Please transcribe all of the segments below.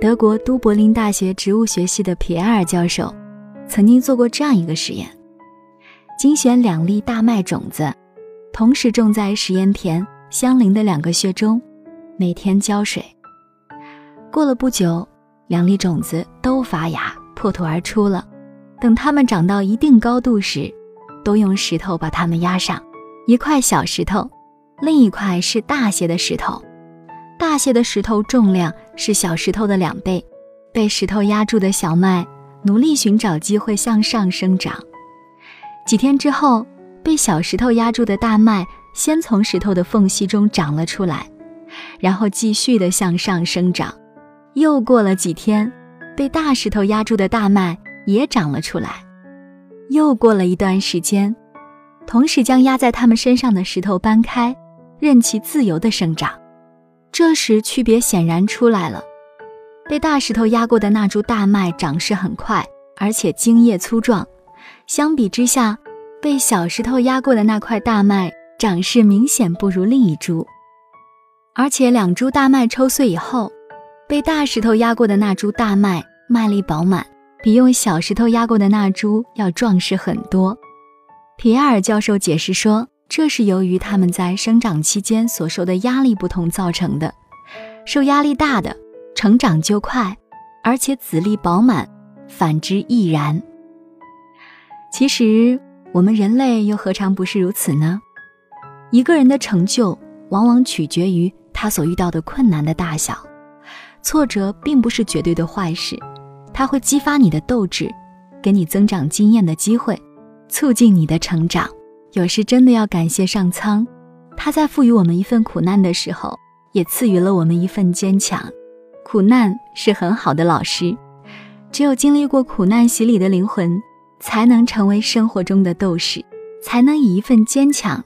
德国都柏林大学植物学系的皮埃尔教授曾经做过这样一个实验：精选两粒大麦种子，同时种在实验田相邻的两个穴中，每天浇水。过了不久，两粒种子都发芽破土而出了。等它们长到一定高度时，都用石头把它们压上，一块小石头，另一块是大些的石头。大些的石头重量是小石头的两倍，被石头压住的小麦努力寻找机会向上生长。几天之后，被小石头压住的大麦先从石头的缝隙中长了出来，然后继续的向上生长。又过了几天，被大石头压住的大麦也长了出来。又过了一段时间，同时将压在它们身上的石头搬开，任其自由的生长。这时区别显然出来了，被大石头压过的那株大麦长势很快，而且茎叶粗壮；相比之下，被小石头压过的那块大麦长势明显不如另一株。而且两株大麦抽穗以后，被大石头压过的那株大麦麦粒饱满，比用小石头压过的那株要壮实很多。皮埃尔教授解释说。这是由于他们在生长期间所受的压力不同造成的。受压力大的成长就快，而且籽粒饱满；反之亦然。其实我们人类又何尝不是如此呢？一个人的成就往往取决于他所遇到的困难的大小。挫折并不是绝对的坏事，它会激发你的斗志，给你增长经验的机会，促进你的成长。有时真的要感谢上苍，他在赋予我们一份苦难的时候，也赐予了我们一份坚强。苦难是很好的老师，只有经历过苦难洗礼的灵魂，才能成为生活中的斗士，才能以一份坚强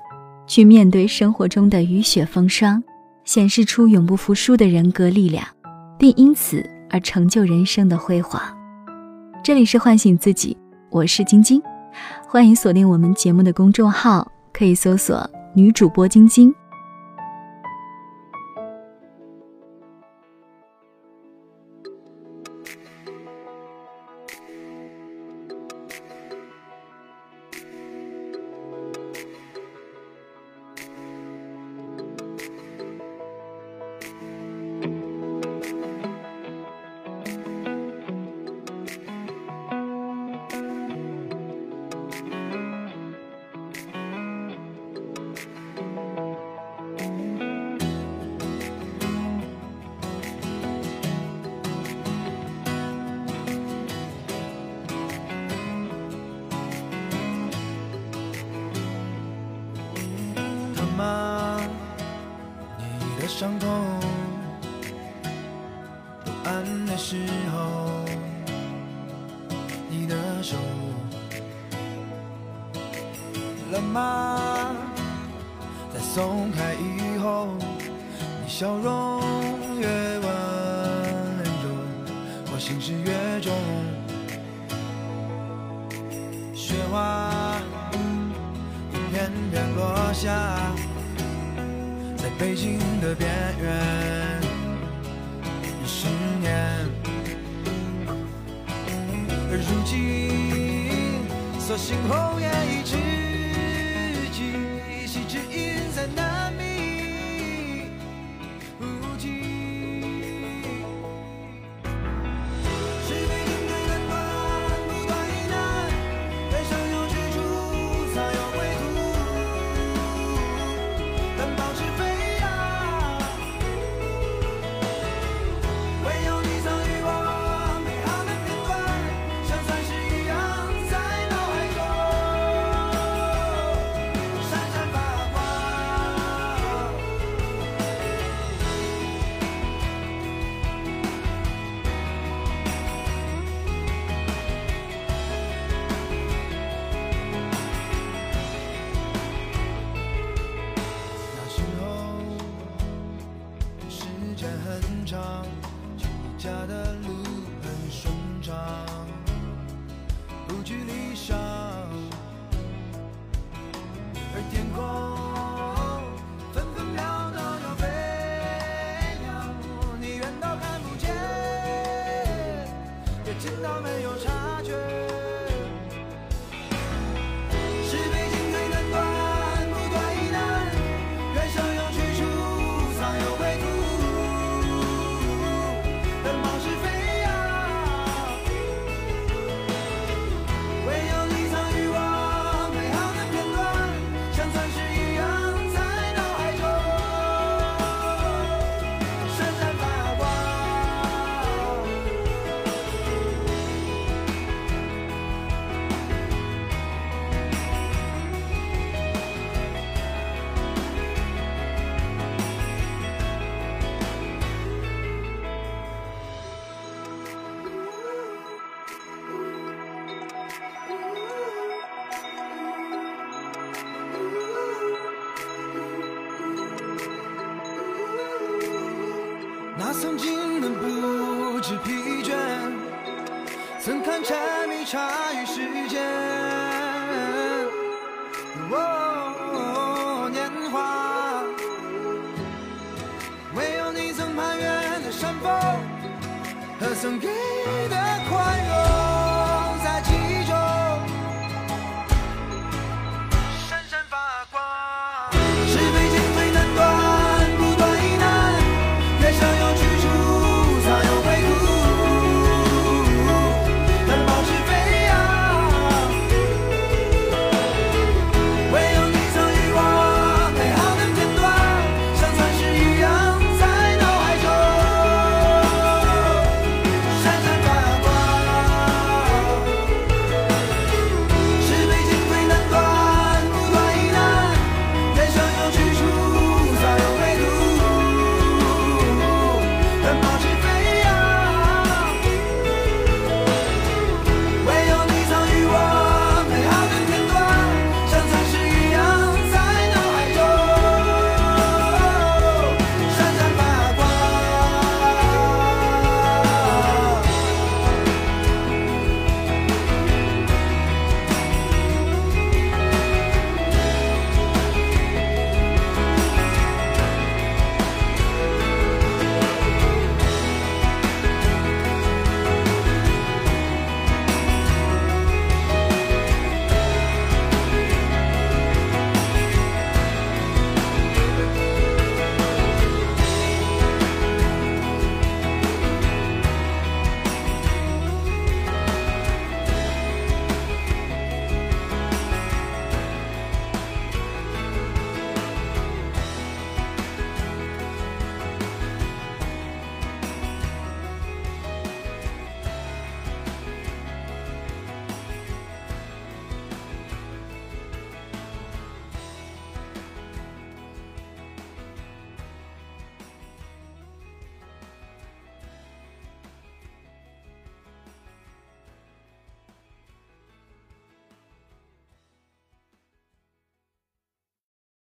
去面对生活中的雨雪风霜，显示出永不服输的人格力量，并因此而成就人生的辉煌。这里是唤醒自己，我是晶晶。欢迎锁定我们节目的公众号，可以搜索“女主播晶晶”。的伤痛不安的时候，你的手冷吗？在松开以后，你笑容越温柔，我心事越重。雪花一片片落下。北京的边缘，十年，而如今，所幸红颜已知。时间很长去你家的路曾经的不知疲倦，曾看柴米茶与时间。哦，年华，唯有你曾攀越的山峰和曾给。